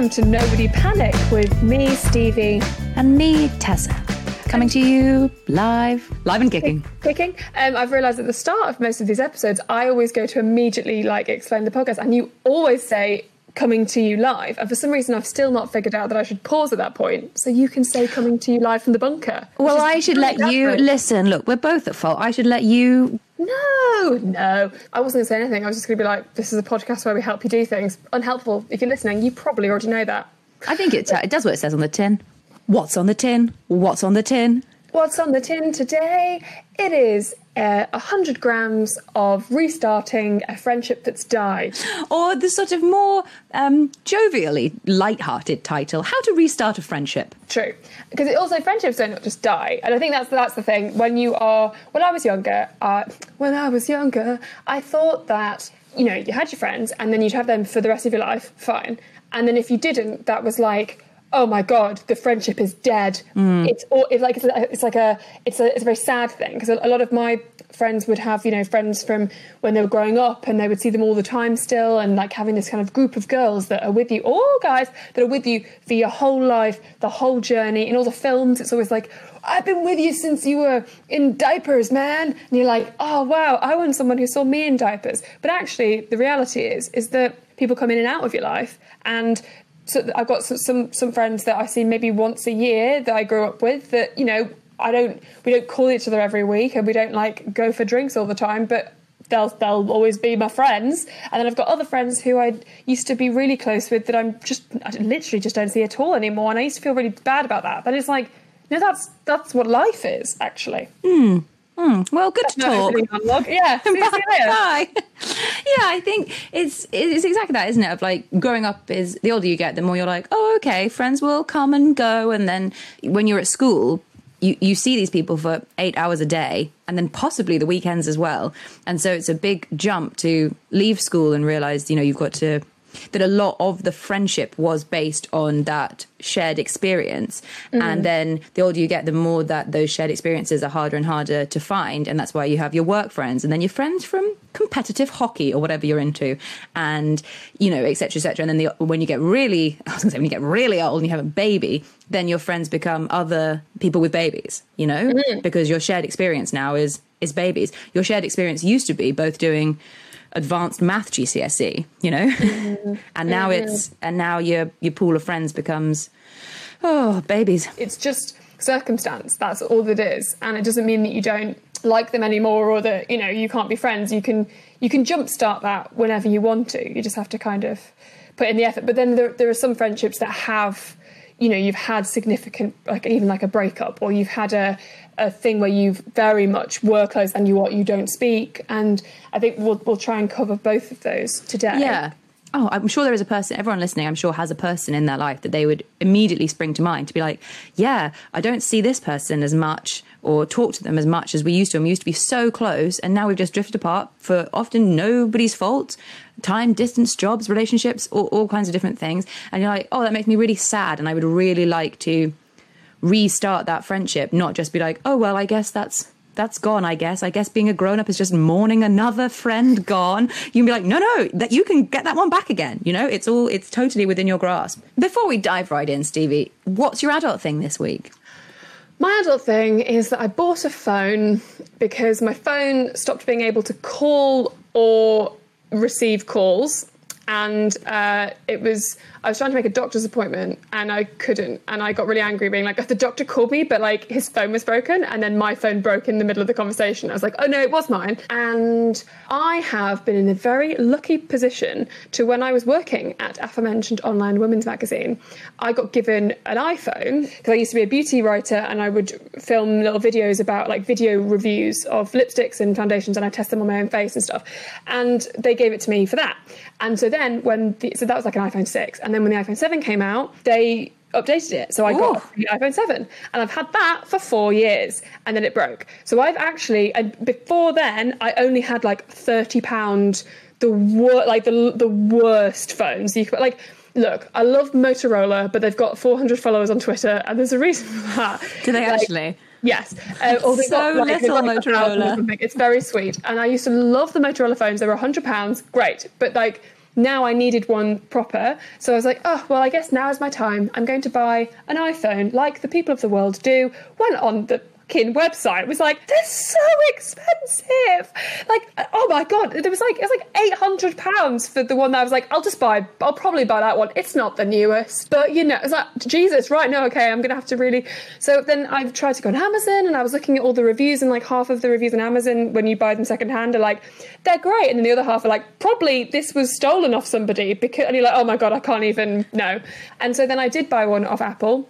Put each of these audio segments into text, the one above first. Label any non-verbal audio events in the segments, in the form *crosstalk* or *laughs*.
welcome to Nobody Panic with me, Stevie. And me, Tessa. Coming to you live, live and kicking. Kicking. Um, I've realised at the start of most of these episodes, I always go to immediately like explain the podcast, and you always say coming to you live. And for some reason, I've still not figured out that I should pause at that point so you can say coming to you live from the bunker. Well, I should let really you listen. Look, we're both at fault. I should let you. No, no. I wasn't going to say anything. I was just going to be like, this is a podcast where we help you do things. Unhelpful. If you're listening, you probably already know that. I think it, it does what it says on the tin. What's on the tin? What's on the tin? What's on the tin today? It is uh, 100 grams of restarting a friendship that's died. Or the sort of more um, jovially light-hearted title: "How to Restart a Friendship." True, because it also friendships don't just die, and I think that's that's the thing. When you are, when I was younger, uh, when I was younger, I thought that you know you had your friends, and then you'd have them for the rest of your life, fine. And then if you didn't, that was like, oh my god, the friendship is dead. Hmm. It's all it's like it's, it's like a it's a it's a very sad thing because a, a lot of my friends would have you know friends from when they were growing up and they would see them all the time still and like having this kind of group of girls that are with you or guys that are with you for your whole life the whole journey in all the films it's always like i've been with you since you were in diapers man. And you're like oh wow i want someone who saw me in diapers. But actually the reality is is that people come in and out of your life and so I've got some, some friends that I see maybe once a year that I grew up with that you know I don't we don't call each other every week and we don't like go for drinks all the time but they'll they'll always be my friends. And then I've got other friends who I used to be really close with that I'm just I literally just don't see at all anymore. And I used to feel really bad about that. But it's like no that's that's what life is actually hmm. Hmm, well, good to talk. yeah *laughs* you. Bye. *laughs* yeah, I think it's it's exactly that, isn't it? Of like growing up is the older you get, the more you're like, oh, okay, friends will come and go, and then when you're at school. You, you see these people for eight hours a day and then possibly the weekends as well. And so it's a big jump to leave school and realize, you know, you've got to, that a lot of the friendship was based on that shared experience. Mm. And then the older you get, the more that those shared experiences are harder and harder to find. And that's why you have your work friends and then your friends from competitive hockey or whatever you're into and, you know, et cetera, et cetera. And then the, when you get really, *laughs* I was gonna say, when you get really old and you have a baby, then your friends become other people with babies, you know, mm. because your shared experience now is, is babies. Your shared experience used to be both doing advanced math GCSE, you know, *laughs* and now mm-hmm. it's and now your your pool of friends becomes oh babies. it's just circumstance. That's all it is. And it doesn't mean that you don't like them anymore or that you know you can't be friends. You can you can jumpstart that whenever you want to. You just have to kind of put in the effort. But then there, there are some friendships that have you know you've had significant like even like a breakup or you've had a a thing where you've very much were close and you what you don't speak and i think we'll we'll try and cover both of those today Yeah. Oh, I'm sure there is a person, everyone listening, I'm sure has a person in their life that they would immediately spring to mind to be like, yeah, I don't see this person as much or talk to them as much as we used to. And we used to be so close. And now we've just drifted apart for often nobody's fault time, distance, jobs, relationships, all, all kinds of different things. And you're like, oh, that makes me really sad. And I would really like to restart that friendship, not just be like, oh, well, I guess that's that's gone, I guess. I guess being a grown up is just mourning another friend gone. You can be like, no, no, that you can get that one back again. You know, it's all, it's totally within your grasp. Before we dive right in, Stevie, what's your adult thing this week? My adult thing is that I bought a phone because my phone stopped being able to call or receive calls. And uh, it was, I was trying to make a doctor's appointment and I couldn't. And I got really angry, being like, the doctor called me, but like his phone was broken. And then my phone broke in the middle of the conversation. I was like, oh no, it was mine. And I have been in a very lucky position to when I was working at aforementioned online women's magazine, I got given an iPhone because I used to be a beauty writer and I would film little videos about like video reviews of lipsticks and foundations and I test them on my own face and stuff. And they gave it to me for that. And so then when the, so that was like an iPhone 6 and then when the iPhone 7 came out, they updated it. So I got the iPhone 7 and I've had that for 4 years and then it broke. So I've actually and before then I only had like 30 pound the wor- like the the worst phones you could like look, I love Motorola, but they've got 400 followers on Twitter and there's a reason for that. Do they Like, actually? Yes. Uh, So got, like, little like, a thousand or Motorola. It's very sweet. And I used to love the Motorola phones. They were £100. Great. But like now I needed one proper. So I was like, oh, well, I guess now is my time. I'm going to buy an iPhone like the people of the world do. Went on the fucking website. was like, they're so expensive. Like, uh, oh my God. There was like, it was like £800 for the one that I was like, I'll just buy, I'll probably buy that one. It's not the newest. But you know, it's like, Jesus, right, no, okay, I'm to have to really. So then I've tried to go on Amazon and I was looking at all the reviews and like half of the reviews on Amazon when you buy them secondhand are like, they're great. And then the other half are like, probably this was stolen off somebody because, and you're like, oh my God, I can't even, no. And so then I did buy one off Apple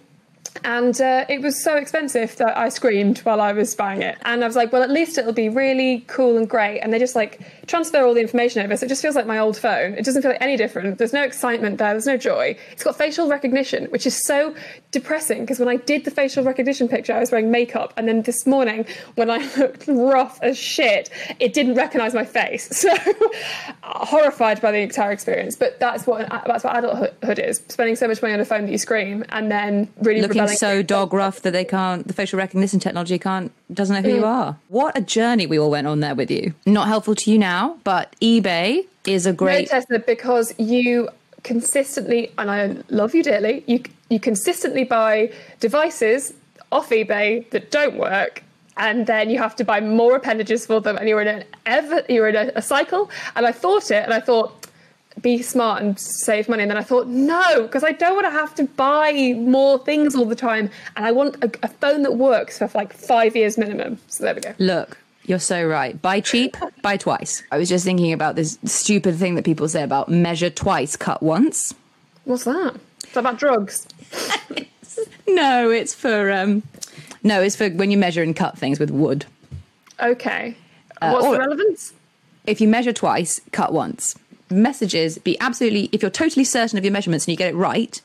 and uh, it was so expensive that I screamed while I was buying it. And I was like, well, at least it'll be really cool and great. And they just like transfer all the information over. So it just feels like my old phone. It doesn't feel like any different. There's no excitement there. There's no joy. It's got facial recognition, which is so depressing because when I did the facial recognition picture, I was wearing makeup. And then this morning, when I *laughs* looked rough as shit, it didn't recognize my face. *laughs* So uh, horrified by the entire experience. But that's what uh, that's what adulthood is: spending so much money on a phone that you scream, and then really Looking so dog rough that they can't, the facial recognition technology can't, doesn't know who you mm. are. What a journey we all went on there with you. Not helpful to you now, but eBay is a great. No, Tessa, because you consistently, and I love you dearly, you you consistently buy devices off eBay that don't work. And then you have to buy more appendages for them, and you're in an ever you're in a, a cycle. And I thought it, and I thought, be smart and save money. And then I thought, no, because I don't want to have to buy more things all the time, and I want a, a phone that works for like five years minimum. So there we go. Look, you're so right. Buy cheap, buy twice. I was just thinking about this stupid thing that people say about measure twice, cut once. What's that? Is that about drugs? *laughs* No, it's for um, no, it's for when you measure and cut things with wood. Okay. What's or- the relevance? If you measure twice, cut once. Messages be absolutely. If you're totally certain of your measurements and you get it right,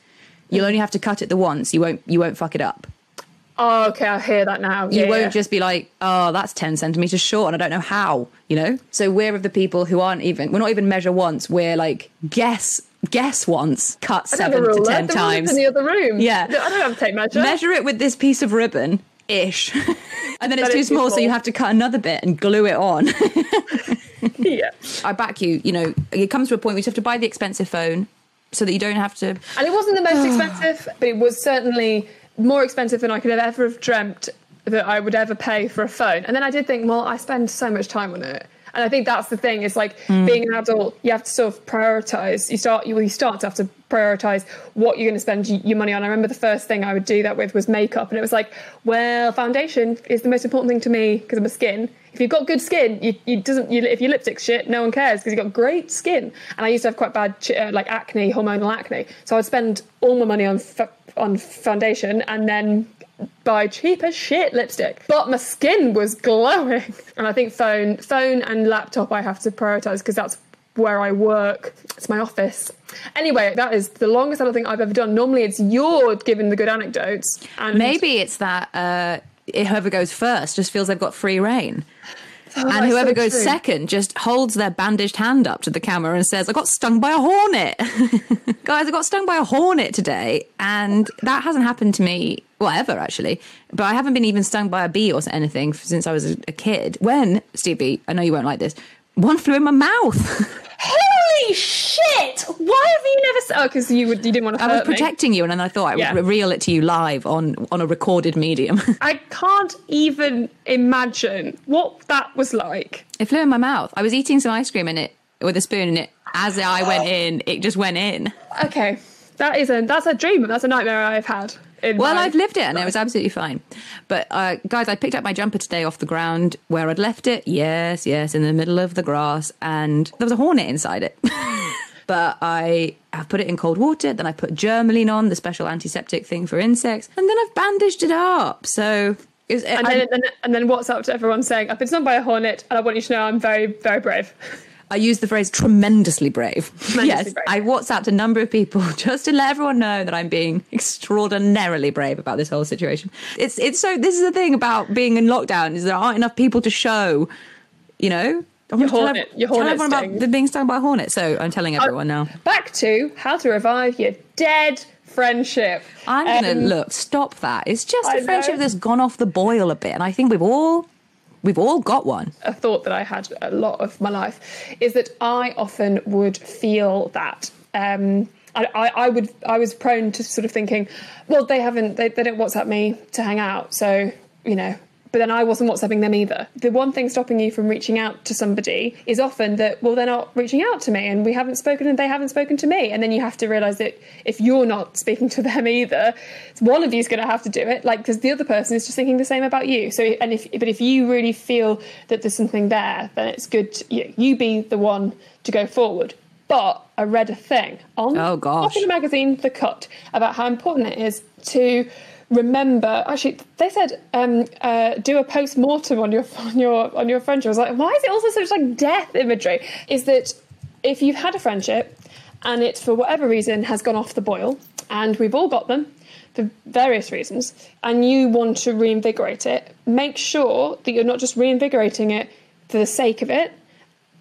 you'll only have to cut it the once. You won't. You won't fuck it up. Oh, okay, I hear that now. You Yeah, won't yeah. just be like, oh, that's 10 centimeters short and I don't know how, you know? So we're of the people who aren't even, we're not even measure once. We're like, guess, guess once, cut I don't seven to. 10 The times. in the other room. Yeah. I don't have a tape measure. Measure it with this piece of ribbon ish. *laughs* and then it's too too small, so you have to cut another bit and glue it on. *laughs* yeah. I back you, you know, it comes to a point where you have to buy the expensive phone so that you don't have to. And it wasn't the most *sighs* expensive, but it was certainly more expensive than I could have ever have dreamt that I would ever pay for a phone. And then I did think, well, I spend so much time on it. And I think that's the thing. It's like being an adult, you have to sort of prioritize. You start, you, well, you start to have to prioritize what you're going to spend your money on. I remember the first thing I would do that with was makeup, and it was like, well, foundation is the most important thing to me because of my skin. If you've got good skin, you, you doesn't. You, if your lipstick's shit, no one cares because you've got great skin. And I used to have quite bad uh, like acne, hormonal acne. So I'd spend all my money on f- on foundation and then buy cheap as shit lipstick. But my skin was glowing. And I think phone, phone and laptop I have to prioritize because that's where I work. It's my office. Anyway, that is the longest I don't think I've ever done. Normally it's you're giving the good anecdotes. And Maybe it's that uh, whoever goes first just feels they've got free reign. Oh, and whoever so goes true. second just holds their bandaged hand up to the camera and says, I got stung by a hornet. *laughs* Guys, I got stung by a hornet today. And that hasn't happened to me, well, ever actually. But I haven't been even stung by a bee or anything since I was a, a kid. When, Stevie, I know you won't like this, one flew in my mouth. Holy shit! Why have you never? Oh, because you would, you didn't want to I was protecting you, and then I thought I would Yeah. reel it to you live on, on a recorded medium. *laughs* I can't even imagine what that was like. it flew in my mouth. I was eating some ice cream in it with a spoon, and it, as I went in, it just went in. Okay, that is a that's a dream. That's a nightmare I've had. Well, I've lived it and it was absolutely fine. But uh, guys, I picked up my jumper today off the ground where I'd left it. Yes, yes, in the middle of the grass, and there was a hornet inside it. *laughs* but I have put it in cold water. Then I put Germolene on, the special antiseptic thing for insects, and then I've bandaged it up. So. It And then, and, then, and then WhatsApp to everyone saying, I've been stung by a hornet and I want you to know I'm very, very brave. *laughs* I use the phrase tremendously brave. yes, brave. I WhatsApped a number of people *laughs* just to let everyone know that I'm being extraordinarily brave about this whole situation. It's it's so this is the thing about being in lockdown is there aren't enough people to show, you know. I want to tell hornet- ev- your tell everyone sting. about the being stung by a hornet. So I'm telling everyone now. Back to how to revive your dead friendship. I'm gonna Um, look. Stop that. It's just I a friendship know. that's gone off the boil a bit, and I think we've all we've all got one. a thought that I had a lot of my life is that I often would feel that. Um, I, I, would I was prone to sort of thinking, well, they haven't they, they don't WhatsApp me to hang out, so you know. But then I wasn't WhatsApping them either. The one thing stopping you from reaching out to somebody is often that well they're not reaching out to me and we haven't spoken and they haven't spoken to me and then you have to realise that if you're not speaking to *laughs* them either, one of you is going to have to do it. Like because the other person is just thinking the same about you. So and if but if you really feel that there's something there, then it's good to, you, you be the one to go forward. But I read a thing on Oh, gosh. Popular magazine, The Cut, about how important it is to remember. Actually, they said um, uh, do a post mortem on your *laughs* on your on your friendship. I was like, why is it also such like death imagery? Is that if you've had a friendship and it for whatever reason has gone off the boil, and we've all got them for various reasons, and you want to reinvigorate it, make sure that you're not just reinvigorating it for the sake of it,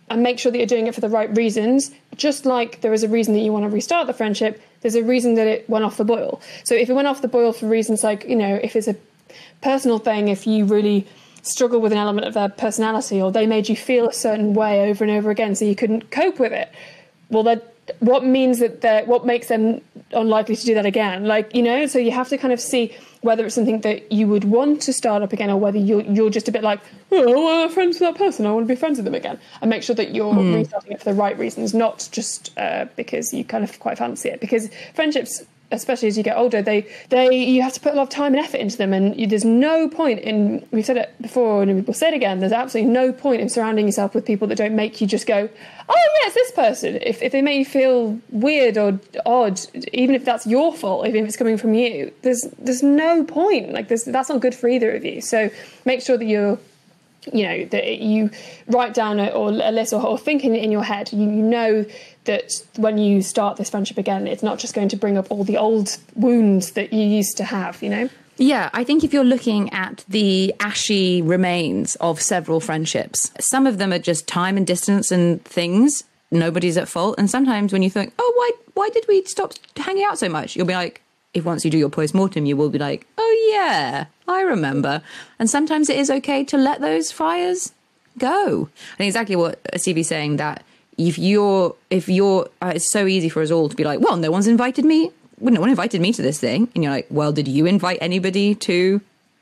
and make sure that you're doing it for the right reasons. Just like there is a reason that you want to restart the friendship, there's a reason that it went off the boil. So if it went off the boil for reasons like, you know, if it's a personal thing, if you really struggle with an element of their personality or they made you feel a certain way over and over again so you couldn't cope with it, well, that what means that they're, what makes them unlikely to do that again? Like, you know, so you have to kind of see whether it's something that you would want to start up again or whether you're, you're just a bit like, oh, I'm friends with that person, I want to be friends with them again. And make sure that you're restarting it for the right reasons, not just uh, because you kind of quite fancy it. Because friendships, especially as you get older, they, they you have to put a lot of time and effort into them. And you, there's no point in, we've said it before and we'll say it again, there's absolutely no point in surrounding yourself with people that don't make you just go, oh, yeah, it's this person. If, if they make you feel weird or odd, even if that's your fault, even if it's coming from you, there's, there's no point. Like, there's, that's not good for either of you. So make sure that you're you know that you write down a, or a list or, or think in, in your head you, you know that when you start this friendship again it's not just going to bring up all the old wounds that you used to have you know Yeah, I think if you're looking at the ashy remains of several friendships, some of them are just time and distance and things. Nobody's at fault. And sometimes when you think, oh, why, why did we stop hanging out so much? You'll be like, if once you do your post mortem, you will be like, oh, yeah, I remember. And sometimes it is okay to let those fires go. And exactly what Stevie's saying that if you're, if you're, uh, it's so easy for us all to be like, well, no one's invited me. Well, no one invited me to this thing. And you're like, well, did you invite anybody to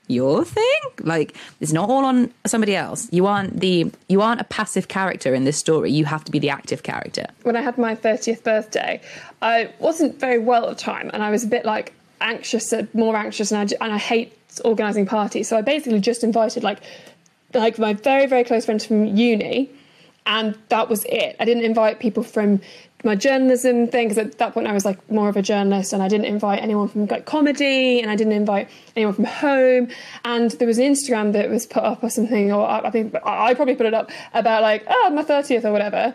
your thing? Like, it's not all on somebody else. You aren't the, you aren't a passive character in this story. You have to be the active character. when i had my 30th birthday i wasn't very well at the time and i was a bit like anxious uh, more anxious and i, and I hate organizing parties so i basically just invited like like my very very close friends from uni and that was it. I didn't invite people from my journalism thing because at that point I was like more of a journalist and I didn't invite anyone from like comedy and I didn't invite anyone from home. And there was an Instagram that was put up or something or I think I probably put it up about like oh my 30th or whatever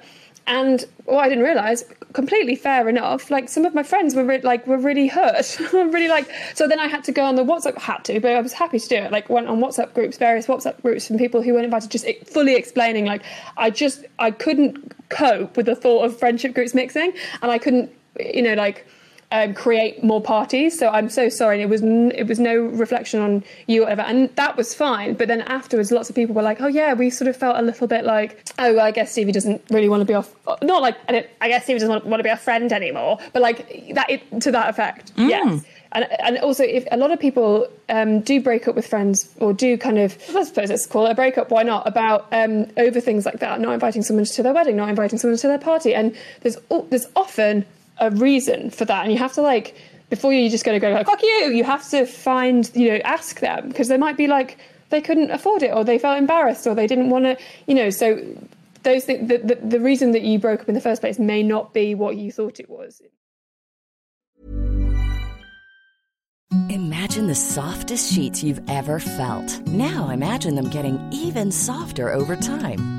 And what I didn't realize, completely fair enough. Like some of my friends were re- like were really hurt, *laughs* really like. So then I had to go on the WhatsApp. Had to, but I was happy to do it. Like went on WhatsApp groups, various WhatsApp groups from people who weren't invited, just fully explaining. Like I just I couldn't cope with the thought of friendship groups mixing, and I couldn't, you know, like um, create more parties. So I'm so sorry. It was n- it was no reflection on you or whatever, and that was fine. But then afterwards, lots of people were like, "Oh yeah, we sort of felt a little bit like, oh, well, I guess Stevie doesn't really want to be off. Not like I, I guess Stevie doesn't want, want to be a friend anymore, but like that it, to that effect. Mm. Yes. And, and also, if a lot of people um, do break up with friends or do kind of, I suppose let's call it a breakup, why not? About um, over things like that, not inviting someone to their wedding, not inviting someone to their party, and there's there's often a reason for that, and you have to like before you just going to go like fuck you. You have to find you know ask them because they might be like they couldn't afford it or they felt embarrassed or they didn't want to you know so those things the, the, the reason that you broke up in the first place may not be what you thought it was Imagine the softest sheets you've ever felt. Now imagine them getting even softer over time.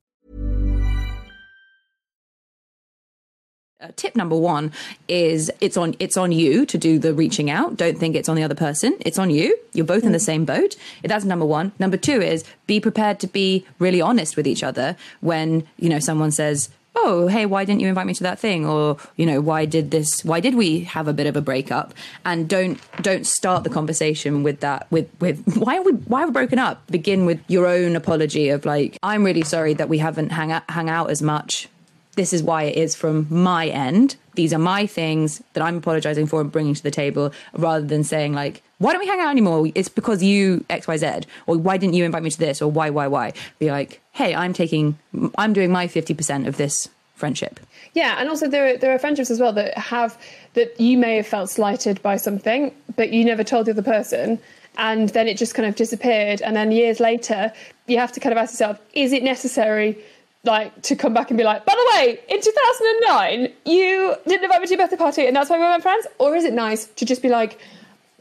Uh, tip number one is it's on it's on you to do the reaching out. Don't think it's on the other person. It's on you. You're both in the same boat. That's number one. Number two is be prepared to be really honest with each other when you know someone says, "Oh, hey, why didn't you invite me to that thing?" Or you know, "Why did this? Why did we have a bit of a breakup?" And don't don't start the conversation with that with with *laughs* why are we why are we broken up? Begin with your own apology of like, "I'm really sorry that we haven't hang out, hung out as much." This is why it is from my end. These are my things that I'm apologizing for and bringing to the table, rather than saying like, "Why don't we hang out anymore?" It's because you X Y Z, or "Why didn't you invite me to this?" or "Why why why?" Be like, "Hey, I'm taking, I'm doing my fifty percent of this friendship." Yeah, and also there are, there are friendships as well that have that you may have felt slighted by something, but you never told the other person, and then it just kind of disappeared. And then years later, you have to kind of ask yourself: Is it necessary? Like to come back and be like, by the way, in 2009, you didn't invite me to your birthday party and that's why we weren't friends? Or is it nice to just be like,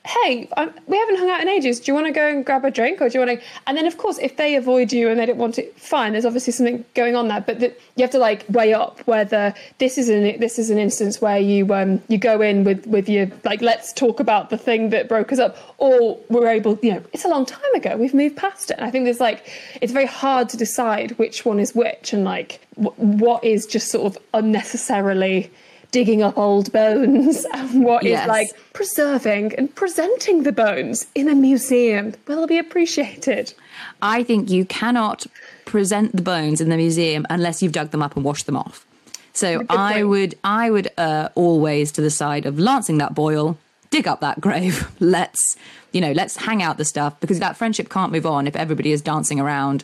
hey, I'm, we haven't hung out in ages. Do you want to go and grab a drink, or do you want to? And then, of course, if they avoid you and they don't want it, fine. There's obviously something going on there, but the, you have to like weigh up whether this is an this is an instance where you um you go in with with your like let's talk about the thing that broke us up, or we're able, you know, it's a long time ago. We've moved past it. And I think there's like it's very hard to decide which one is which, and like w- what is just sort of unnecessarily digging up old bones *laughs* and what is Yes. like preserving and presenting the bones in a museum will be appreciated. I think you cannot present the bones in the museum unless you've dug them up and washed them off. So I point. would I would uh, always to the side of lancing that boil, dig up that grave. *laughs* Let's you know let's hang out the stuff because that friendship can't move on if everybody is dancing around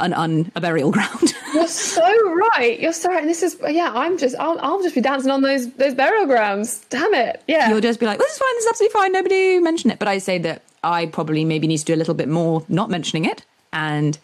an un, a burial ground. *laughs* You're so right. You're so right. And this is yeah. I'm just I'll, I'll just be dancing on those those burial grounds. Damn it. Yeah. You'll just be like, this is fine, this is absolutely fine. Nobody mention it. But I say that I probably maybe need to do a little bit more not mentioning it, and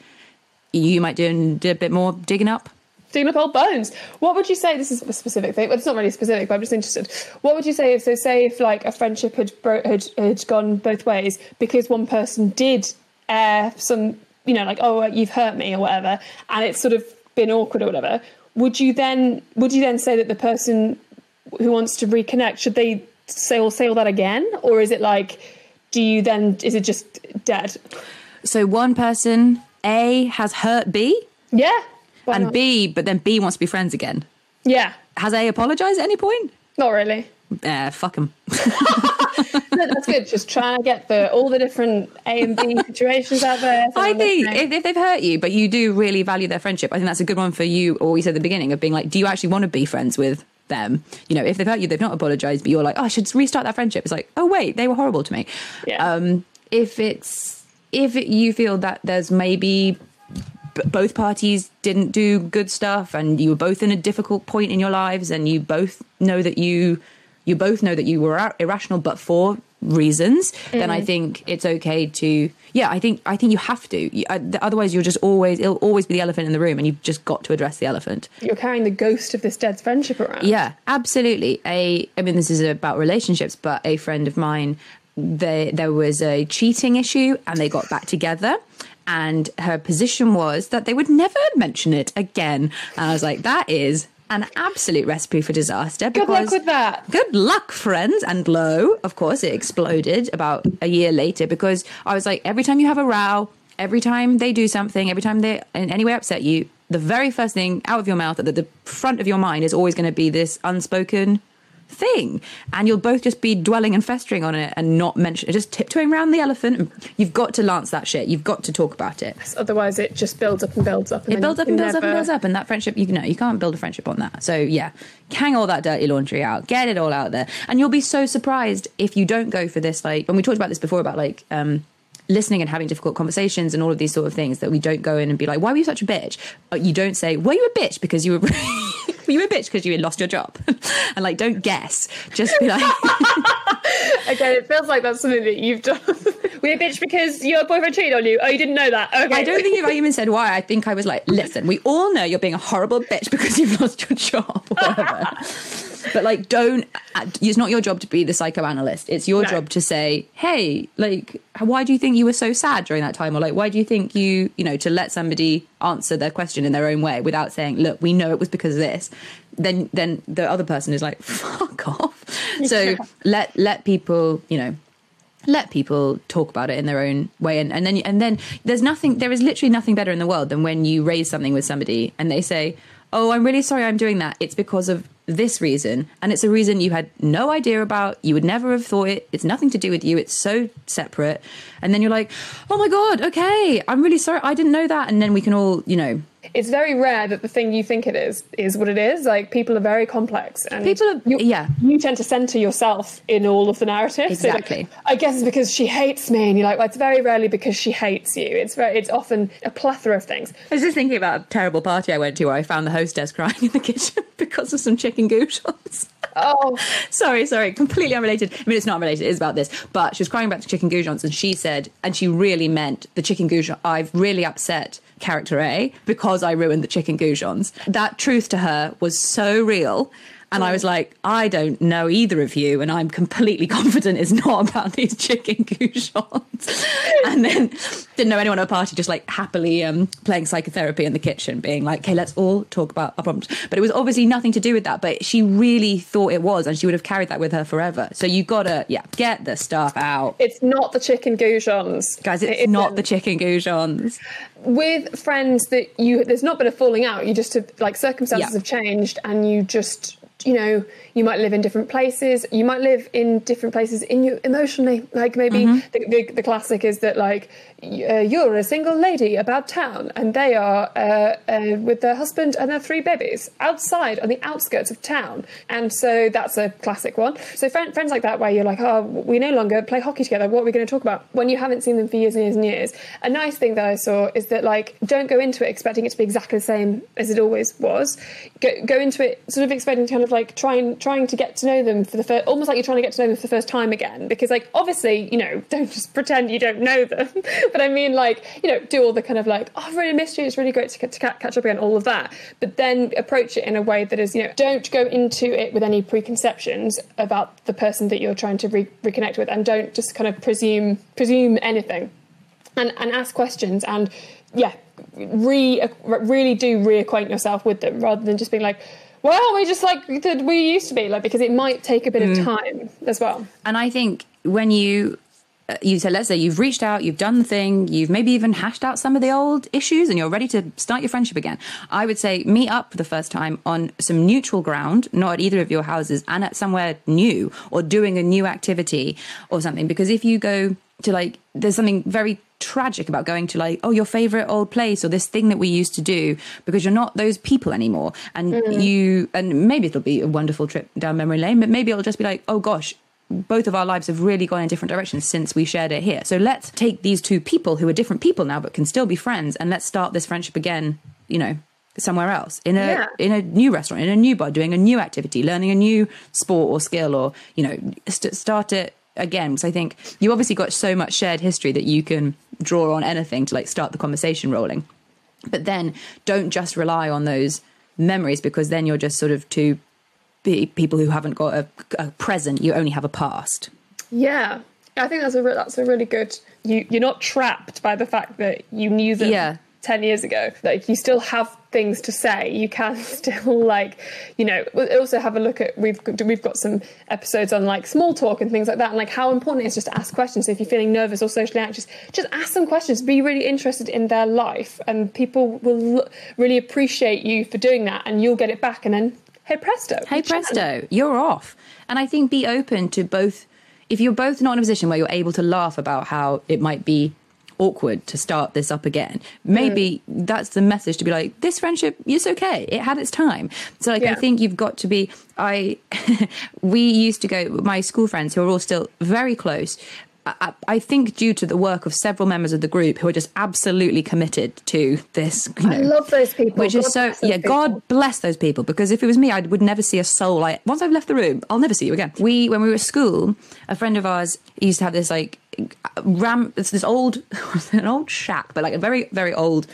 you might do, do a bit more digging up. Digging up old bones. What would you say? This is a specific thing. Well, it's not really specific, but I'm just interested. What would you say if so? Say if like a friendship had bro- had, had gone both ways because one person did air some, you know, like oh uh, you've hurt me or whatever, and it's sort of been awkward or whatever. Would you then would you then say that the person who wants to reconnect should they say all say all that again, or is it like do you then is it just dead? So one person A has hurt B, Yeah. And not? B, but then B wants to be friends again. Yeah. Has A apologized at any point? Not really. Uh, fuck them. *laughs* No, that's good. Just trying to get the all the different A and B *laughs* situations out there. so I think if, if they've hurt you, but you do really value their friendship, I think that's a good one for you. Or you said at the beginning of being like, do you actually want to be friends with them? You know, if they've hurt you, they've not apologized, but you're like, oh, I should restart that friendship. It's like, oh wait, they were horrible to me. Yeah. Um, if it's if it, you feel that there's maybe b- both parties didn't do good stuff, and you were both in a difficult point in your lives, and you both know that you you both know that you were irrational, but for reasons, then I think it's okay to yeah. I think I think you have to. You, uh, otherwise, you'll just always it'll always be the elephant in the room, and you've just got to address the elephant. You're carrying the ghost of this dead friendship around. Yeah, absolutely. A, I mean, this is about relationships, but a friend of mine, they, there was a cheating issue, and they got back together. And her position was that they would never mention it again. And I was like, that is an absolute recipe for disaster. Good luck with that. Good luck, friends. And lo, of course, it exploded about a year later because I was like, every time you have a row, every time they do something, every time they in any way upset you, the very first thing out of your mouth at the, the front of your mind is always going to be this unspoken thing. And you'll both just be dwelling and festering on it and not mention just tiptoeing around the elephant. You've got to lance that shit. You've got to talk about it. Otherwise, it just builds up and builds up. And it builds up and builds up and builds up. And that friendship you know you can't build a friendship on that. So yeah hang all that dirty laundry out. Get it all out there. And you'll be so surprised if you don't go for this like when we talked about this before about like um listening and having difficult conversations and all of these sort of things that we don't go in and be like why were you such a bitch Uh, you don't say were you a bitch because you were *laughs* were you a bitch because you had lost your job *laughs* and like don't guess just be like *laughs* okay, it feels like that's something that you've done. We're a bitch because your boyfriend cheated on you. Oh, you didn't know that. Okay. I don't think if I even said why. I think I was like, listen, we all know you're being a horrible bitch because you've lost your job or whatever. But like, don't, uh, it's not your job to be the psychoanalyst. It's your No. job to say, hey, like, why do you think you were so sad during that time? Or like, why do you think you, you know, to let somebody answer their question in their own way without saying, look, we know it was because of this. Then, then the other person is like, *laughs* fuck off. So let, let people, you know, let people talk about it in their own way and, and then and then there's nothing there is literally nothing better in the world than when you raise something with somebody and they say oh i'm really sorry i'm doing that it's because of this reason and it's a reason you had no idea about you would never have thought it it's nothing to do with you it's so separate. And then you're like oh my god okay i'm really sorry i didn't know that and then we can all you know It's very rare that the thing you think it is is what it is. Like people are very complex, and People are- you, yeah. You tend to center yourself in all of the narratives. So, like, Exactly. I guess it's because she hates me, and you're like, well, it's very rarely because she hates you. It's very, it's often a plethora of things. I was just thinking about a terrible party I went to where I found the hostess crying *laughs* in the kitchen *laughs* because of some chicken goujons. Oh, *laughs* sorry, sorry, completely unrelated. I mean, it's not related. It's about this. But she was crying about the chicken goujons, and she said, and she really meant the chicken goujon. I've really upset character A because I ruined the chicken goujons. That truth to her was so real. And I was like, I don't know either of you, and I'm completely *laughs* confident it's not about these chicken *laughs* goujons. and then didn't know anyone at a party, just like happily um, playing psychotherapy in the kitchen, being like, okay, let's all talk about our problems. But it was obviously nothing to do with that, but she really thought it was, and she would have carried that with her forever. So you gotta, yeah, get the stuff out. it's not the chicken goujons, Guys, it's not isn't. the chicken goujons. with friends that you there's not been a falling out you just have like circumstances Yeah. have changed and you just you know you might live in different places you might live in different places in you emotionally like maybe Mm-hmm. the, the, the classic is that like you're a single lady about town and they are uh, uh, with their husband and their three babies outside on the outskirts of town. And so that's a classic one. So friend, friends like that where you're like oh we no longer play hockey together. What are we going to talk about? When you haven't seen them for years and years and years. A nice thing that i saw is that like don't go into it expecting it to be exactly the same as it always was. Go, go into it sort of expecting to kind of like trying trying to get to know them for the first, almost like you're trying to get to know them for the first time again. Because like obviously, you know, *laughs* don't just pretend you don't know them. But I mean, like you know, do all the kind of like, oh, I've really missed you. It's really great to, to catch up again. All of that, but then approach it in a way that is, you know, don't go into it with any preconceptions about the person that you're trying to re- reconnect with, and don't just kind of presume presume anything, and and ask questions and yeah, re really do reacquaint yourself with them rather than just being like, well, we just like we used to be, like because it might take a bit Mm. of time as well. And I think when you you say, let's say you've reached out, you've done the thing, you've maybe even hashed out some of the old issues, and you're ready to start your friendship again. I would say meet up for the first time on some neutral ground, not at either of your houses, and at somewhere new or doing a new activity or something. Because if you go to like, there's something very tragic about going to like oh your favorite old place or this thing that we used to do because you're not those people anymore and mm. you and maybe it'll be a wonderful trip down memory lane but maybe it'll just be like oh gosh both of our lives have really gone in different directions since we shared it here. So let's take these two people who are different people now but can still be friends and let's start this friendship again you know somewhere else. In a Yeah. in a new restaurant in a new bar doing a new activity learning a new sport or skill or you know st- start it again. So i think you obviously got so much shared history that you can draw on anything to like start the conversation rolling. But then don't just rely on those memories because then you're just sort of two be people who haven't got a, a present you only have a past Yeah, I think that's a re- that's a really good. You you're not trapped by the fact that you knew them Yeah. ten years ago. Like you still have things to say. You can *laughs* still like you know. Also have a look at we've got- we've got some episodes on like small talk and things like that, and like how important it is just to ask questions. So if you're feeling nervous or socially anxious, just ask them questions. Be really interested in their life, and people will l- really appreciate you for doing that, and you'll get it back. And then hey presto, hey presto. You're off. And i think be open to both. If you're both not in a position where you're able to laugh about how it might be awkward to start this up again maybe hmm. that's the message to be like this friendship it's okay. It had its time. So like i think you've got to be i *laughs* we used to go my school friends who are all still very close I, I think due to the work of several members of the group who are just absolutely committed to this you I love those people. which is so yeah people. god bless those people because if it was me i would never see a soul like once i've left the room i'll never see you again we when we were at school a friend of ours used to have this like ram it's this old *laughs* an old shack but like a very very old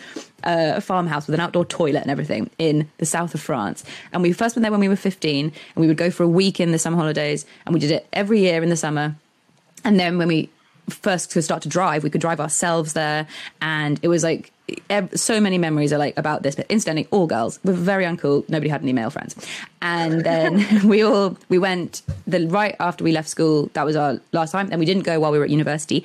uh, farmhouse with an outdoor toilet and everything in the south of France. And we first went there when we were 15, and we would go for a week in the summer holidays, and we did it every year in the summer. And then when we first could start to drive, we could drive ourselves there, and it was like so many memories are like about this. But incidentally, all girls were very uncool. Nobody had any male friends, and *laughs* then we all we went the right after we left school. That was our last time, and we didn't go while we were at university.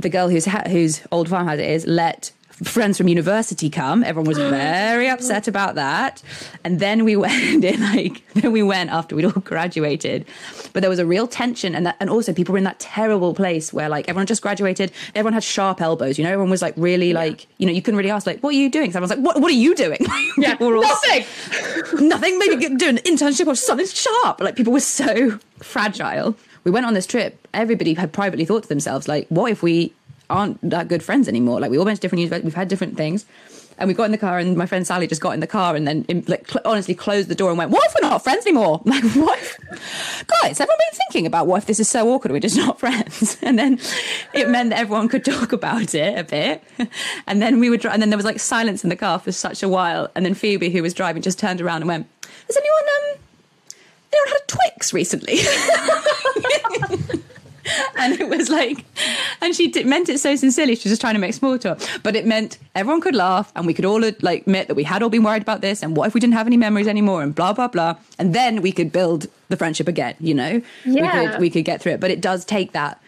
The girl whose whose old farmhouse it is let friends from university come. Everyone was *gasps* very upset about that. And then we went *laughs* in like then we went after we'd all *laughs* graduated. But there was a real tension and that and also people were in that terrible place where like everyone just graduated, everyone had sharp elbows, you know, everyone was like really like, you know, you couldn't really ask like, what are you doing? Someone's like, What what are you doing? *laughs* Yeah, all- nothing. nothing, maybe do an internship or something sharp. Like people were so fragile. We went on this trip. Everybody had privately thought to themselves, like, what if we aren't that good friends anymore? Like we all went to different universities, we've had different things. And we got in the car, and my friend Sally just got in the car and then, in, like, cl- honestly closed the door and went, "What if we're not friends anymore? *laughs* Like, what? *laughs* Guys, everyone been thinking about what if this is so awkward? We're just not *laughs* friends." And then it meant that everyone could talk about it a bit. And then we would, dri- and then there was like silence in the car for such a while. And then Phoebe, who was driving, just turned around and went, "Has anyone um, anyone had a Twix recently?" *laughs* and it was like, and she did, meant it so sincerely. She was just trying to make small talk, but it meant everyone could laugh, and we could all like admit that we had all been worried about this, and what if we didn't have any memories anymore, and blah blah blah, and then we could build the friendship again. You know, we Yeah. could we could get through it, but it does take that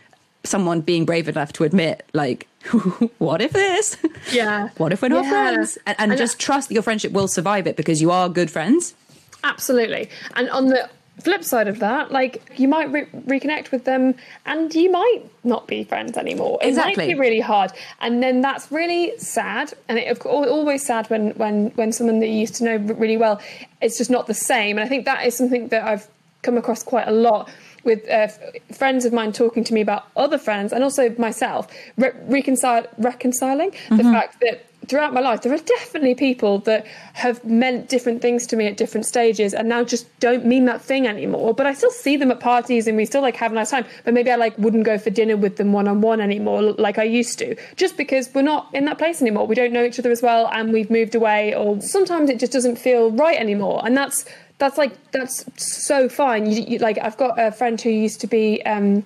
someone being brave enough to admit, like, *laughs* what if this? Yeah. *laughs* What if we're not Yeah. friends? And, and And just trust that your friendship will survive it because you are good friends. Absolutely. And on the flip side of that, like you might re- reconnect with them and you might not be friends anymore. It Exactly. might be really hard. And then that's really sad. And it, always sad when, when, when someone that you used to know really well, it's just not the same. And I think that is something that I've come across quite a lot with uh, f- friends of mine talking to me about other friends and also myself re- reconcile- reconciling the fact that throughout my life, there are definitely people that have meant different things to me at different stages and now just don't mean that thing anymore. But I still see them at parties and we still like have a nice time. But maybe I like wouldn't go for dinner with them one on one anymore like I used to, just because we're not in that place anymore. We don't know each other as well and we've moved away, or sometimes it just doesn't feel right anymore. And that's that's like that's so fine. You, you, like I've got a friend who used to be. Um,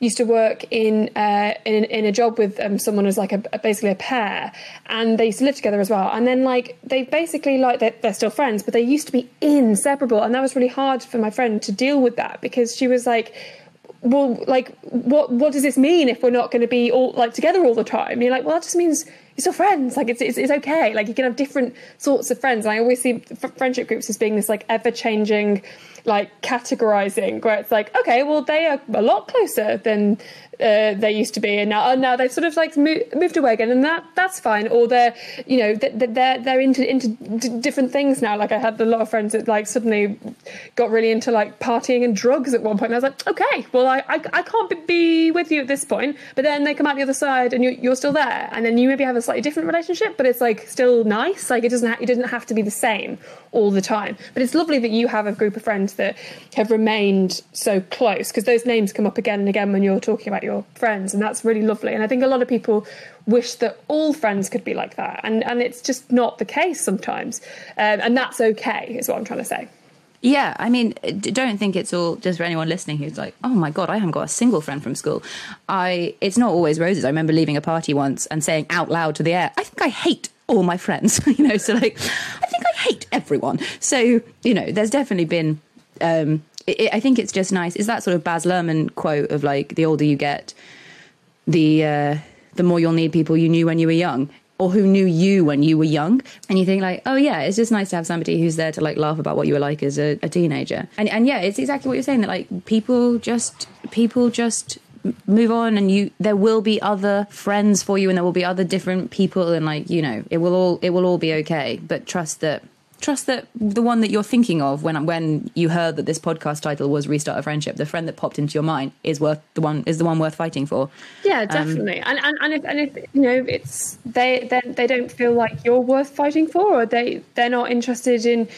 used to work in uh, in, in a job with um, someone as like a, a, basically a pair, and they used to live together as well. And then like they basically like they're, they're still friends, but they used to be inseparable, and that was really hard for my friend to deal with that because she was like well, like, what what does this mean if we're not going to be all like together all the time? You're like, well, that just means you're still friends. Like, it's, it's, it's okay. Like, you can have different sorts of friends. And I always see f- friendship groups as being this like ever changing, like categorizing, where it's like, okay, well, they are a lot closer than uh, they used to be, and now, now they've sort of like moved, moved away again, and that that's fine. Or they're, you know, they're they're into into d- different things now. Like I had a lot of friends that like suddenly got really into like partying and drugs at one point. And I was like, okay, well, I I, I can't be with you at this point, but then they come out the other side, and you're, you're still there, and then you maybe have a slightly different relationship, but it's like still nice. Like it doesn't ha- it doesn't have to be the same all the time. But it's lovely that you have a group of friends that have remained so close because those names come up again and again when you're talking about your friends, and that's really lovely. And I think a lot of people wish that all friends could be like that, and and it's just not the case sometimes, um, and that's okay, is what I'm trying to say. Yeah, I mean, don't think it's all just for anyone listening who's like, "Oh my god, I haven't got a single friend from school." I it's not always roses. I remember leaving a party once and saying out loud to the air, "I think I hate all my friends." *laughs* you know, so like, I think I hate everyone. So you know, there's definitely been um, it, I think it's just nice. Is that sort of Baz Luhrmann quote of like the older you get, the uh, the more you'll need people you knew when you were young or who knew you when you were young and you think like oh yeah it's just nice to have somebody who's there to like laugh about what you were like as a, a teenager. And and yeah it's exactly what you're saying that like people just people just move on and you there will be other friends for you and there will be other different people and like you know it will all it will all be okay. But trust that trust that the one that you're thinking of when when you heard that this podcast title was restart a friendship the friend that popped into your mind is worth the one is the one worth fighting for. Yeah um, definitely. Um, and, and and if, and if you know it's they then they don't feel like you're worth fighting for or they they're not interested in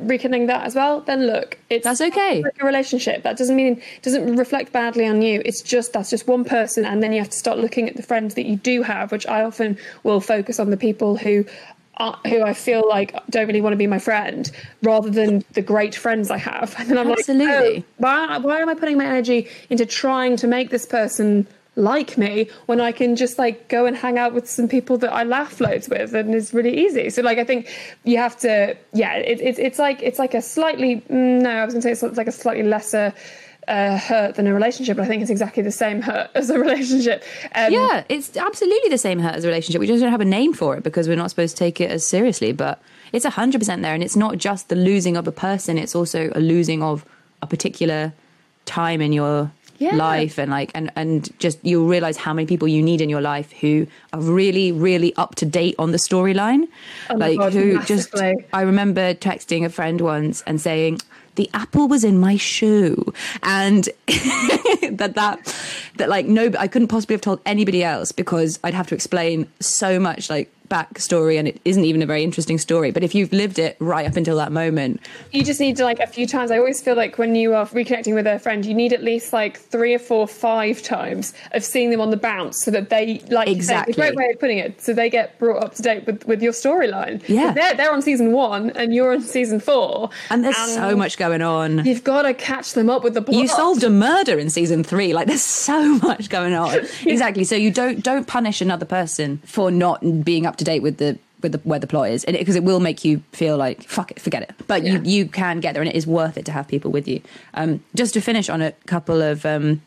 rekindling that as well then look it's that's okay. like a relationship. That doesn't mean doesn't reflect badly on you. It's just that's just one person and then you have to start looking at the friends that you do have which i often will focus on the people who uh, who I feel like don't really want to be my friend, rather than the great friends I have. *laughs* And then I'm Absolutely. like, oh, why, why am I putting my energy into trying to make this person like me when I can just like go and hang out with some people that I laugh loads with and it's really easy. So like I think you have to yeah it, it, it's like it's like a slightly mm, no I was gonna say it's like a slightly lesser uh, hurt than a relationship. But I think it's exactly the same hurt *laughs* as a relationship. Um, yeah, it's absolutely the same hurt as a relationship. We just don't have a name for it because we're not supposed to take it as seriously. But it's 100% there. And it's not just the losing of a person, it's also a losing of a particular time in your yeah. life and like and and just you'll realize how many people you need in your life who are really really up to date on the storyline oh like God, who massively. just i remember texting a friend once and saying the apple was in my shoe. And *laughs* that that that like no i couldn't possibly have told anybody else because i'd have to explain so much like backstory and it isn't even a very interesting story but if you've lived it right up until that moment. You just need to like a few times. I always feel like when you are reconnecting with a friend you need at least like three or four five times of seeing them on the bounce so that they like exactly a great way of putting it so they get brought up to date with with your storyline. Yeah. They're, they're on season one and you're on season four. And there's and so much going on. you've got to catch them up with the plot. you solved a murder in season three. Like there's so *laughs* much going on. *laughs* Yeah. exactly. So you don't don't punish another person for not being up to date with the with the, where the plot is, because it, it, will make you feel like fuck it, forget it. But yeah. you you can get there, and it is worth it to have people with you. Um, just to finish on a couple of um,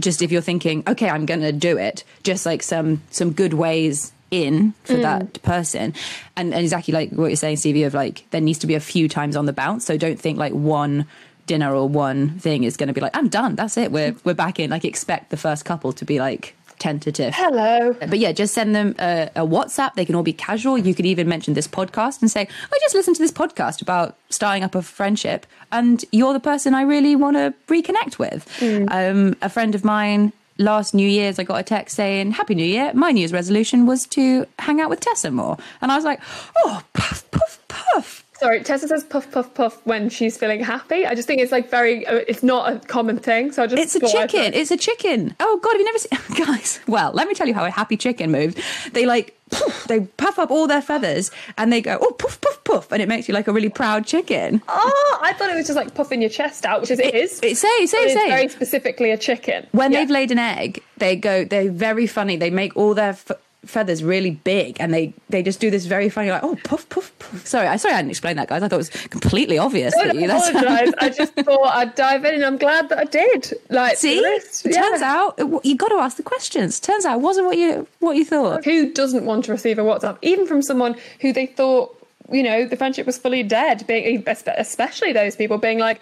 just if you're thinking, okay, I'm going to do it, just like some some good ways in for mm. that person, and, and exactly like what you're saying, Stevie, of like there needs to be a few times on the bounce. So don't think like one dinner or one thing is going to be like I'm done. That's it. We're *laughs* we're back in. Like expect the first couple to be like tentative. Hello. But yeah, just send them a, a, WhatsApp. They can all be casual. You could even mention this podcast and say, I just listened to this podcast about starting up a friendship, and you're the person I really want to reconnect with. Mm. Um, a friend of mine last New Year's, I got a text saying, Happy New Year. My New Year's resolution was to hang out with Tessa more. And I was like, Oh, puff, puff, puff. Sorry, Tessa says puff puff puff when she's feeling happy. I just think it's like very. uh, It's not a common thing. So I just. It's a chicken. It's a chicken. Oh God, have you never seen *laughs* guys? Well, let me tell you how a happy chicken moves. They like poof, they puff up all their feathers and they go oh poof poof poof, and it makes you like a really proud chicken. Oh, I thought it was just like puffing your chest out, which is it is. It say say say. very specifically a chicken. when Yeah. they've laid an egg, they go. They're very funny. They make all their f- feathers really big, and they they just do this very funny like oh puff puff puff. Sorry, I sorry I didn't explain that, guys. I thought it was completely obvious I to you. That's-. I just *laughs* thought I'd dive in, and I'm glad that I did. Like, See, yeah. turns out you got to ask the questions. Turns out it wasn't what you what you thought. who doesn't want to receive a WhatsApp, even from someone who they thought, you know, the friendship was fully dead, being especially those people being like,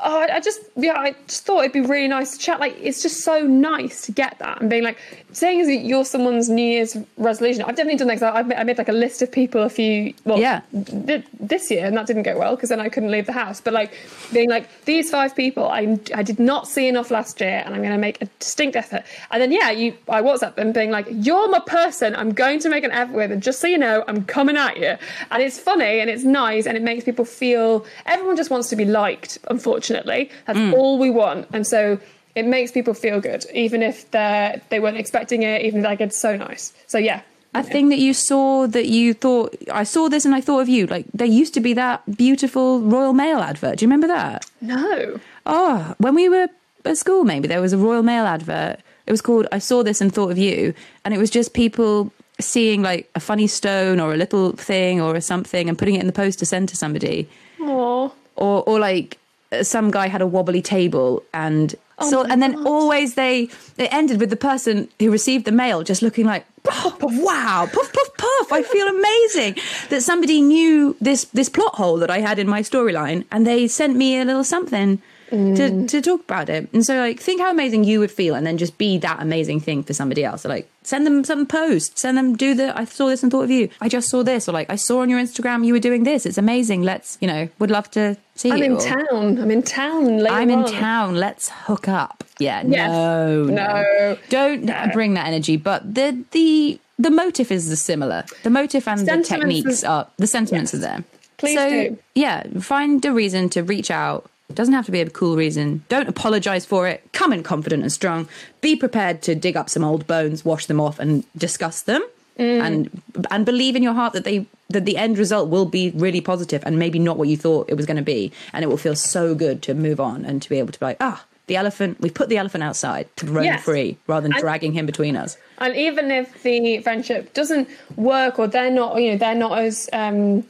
oh, I just, yeah, I just thought it'd be really nice to chat. Like, it's just so nice to get that and being like, saying as you're someone's New Year's resolution. I've definitely done that because I made, I made like a list of people a few, well, Yeah. th- this year, and that didn't go well because then I couldn't leave the house. But like being like these five people, I I did not see enough last year, and I'm going to make a distinct effort. And then yeah, you I WhatsApp them being like, "You're my person. I'm going to make an effort with, and just so you know, I'm coming at you." And it's funny and it's nice, and it makes people feel. Everyone just wants to be liked. Unfortunately, that's mm. all we want, and so. It makes people feel good, even if they they weren't expecting it. Even like it's so nice. So yeah, A thing that you saw that you thought I saw this and I thought of you. Like there used to be that beautiful Royal Mail advert. Do you remember that? no, Oh, when we were at school, maybe there was a Royal Mail advert. It was called "I Saw This and Thought of You," and it was just people seeing like a funny stone or a little thing or something and putting it in the post to send to somebody, Aww. or or like some guy had a wobbly table and oh so and then always they it ended with the person who received the mail just looking like oh, wow puff puff puff I feel amazing. *laughs* That somebody knew this this plot hole that I had in my storyline and they sent me a little something to, mm. to talk about it and so like think how amazing you would feel and then just be that amazing thing for somebody else so like send them some post send them do the I saw this and thought of you I just saw this or like I saw on your Instagram you were doing this it's amazing let's you know would love to see I'm you in town. I'm in town. Later I'm in on. town. Let's hook up. Yeah, Yes. no, No. don't bring that energy. But the the the motive is the similar. The motive and the techniques is- are the sentiments are there. Please so, do. Yeah, find a reason to reach out. Doesn't have to be a cool reason. Don't apologize for it. Come in confident and strong. Be prepared to dig up some old bones, wash them off, and discuss them. Mm. And and believe in your heart that they that the end result will be really positive and maybe not what you thought it was going to be. And it will feel so good to move on and to be able to be like, ah, the elephant. We put the elephant outside to roam Yes. free rather than And- dragging him between us. And even if the friendship doesn't work or they're not, you know, they're not as um,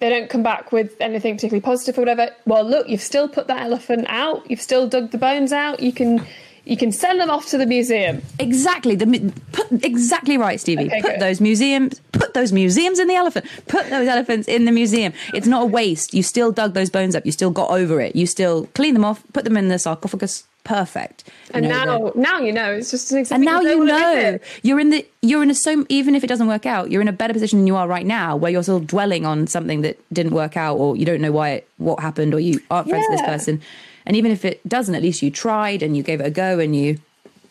they don't come back with anything particularly positive or whatever. Well, look, you've still put that elephant out. You've still dug the bones out. You can you can send them off to the museum. Exactly. The put exactly right, Stevie. Okay, put good. those museums. Put those museums in the elephant. Put those elephants in the museum. It's not a waste. You still dug those bones up. You still got over it. You still clean them off. Put them in the sarcophagus. Perfect. You And know, now they're- now you know. It's just an example. and now you know you're in the you're in a so even if it doesn't work out you're in a better position than you are right now where you're still dwelling on something that didn't work out or you don't know why it, what happened or you aren't friends with this person and even if it doesn't at least you tried and you gave it a go and you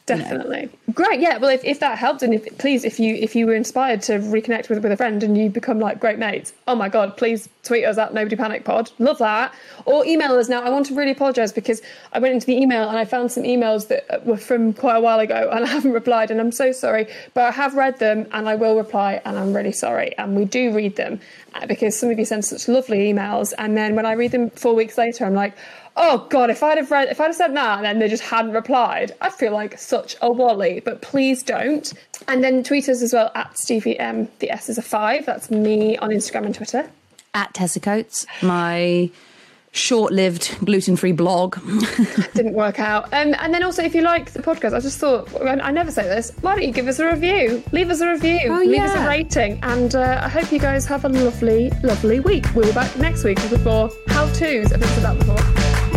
Definitely. Great. Yeah. Well, if, if that helped, and if please, if you if you were inspired to reconnect with with a friend and you become like great mates, oh my god, please tweet us at Nobody Panic Pod. Love that. Or email us. Now, I want to really apologise because I went into the email and I found some emails that were from quite a while ago and *laughs* I haven't replied, and I'm so sorry. But I have read them and I will reply, and I'm really sorry. And we do read them uh, because some of you send such lovely emails, and then when I read them four weeks later, I'm like oh god if i'd have read if i'd have said that and then they just hadn't replied i'd feel like such a wally but please don't. And then tweet us as well at stevie m the s is a five. That's me on instagram and twitter. At Tessa Coates, my short-lived gluten-free blog. didn't work out. Um, and then also if you like the podcast i just thought I I never say this why don't you give us a review? Leave us a review. Oh, leave us a rating. And uh, i hope you guys have a lovely lovely week. We'll be back next week with more how-to's. Never said that before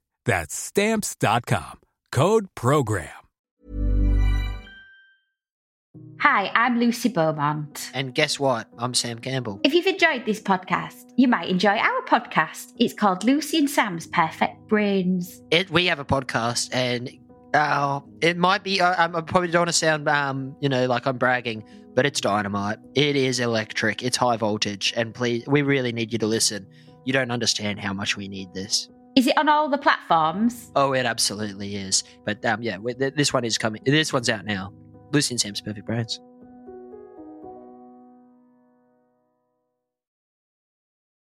That's stamps.com. Code program. Hi, I'm Lucy Beaumont. And guess what? I'm Sam Campbell. If you've enjoyed this podcast, you might enjoy our podcast. It's called Lucy and Sam's Perfect Brains. It, we have a podcast, and uh, it might be. I, I probably don't want to sound, um, you know, like I'm bragging, but it's dynamite. It is electric. It's high voltage, and please, we really need you to listen. You don't understand how much we need this. Is it on all the platforms? Oh, it absolutely is. But um, yeah, this one is coming. This one's out now. Lucy and Sam's Perfect Brains.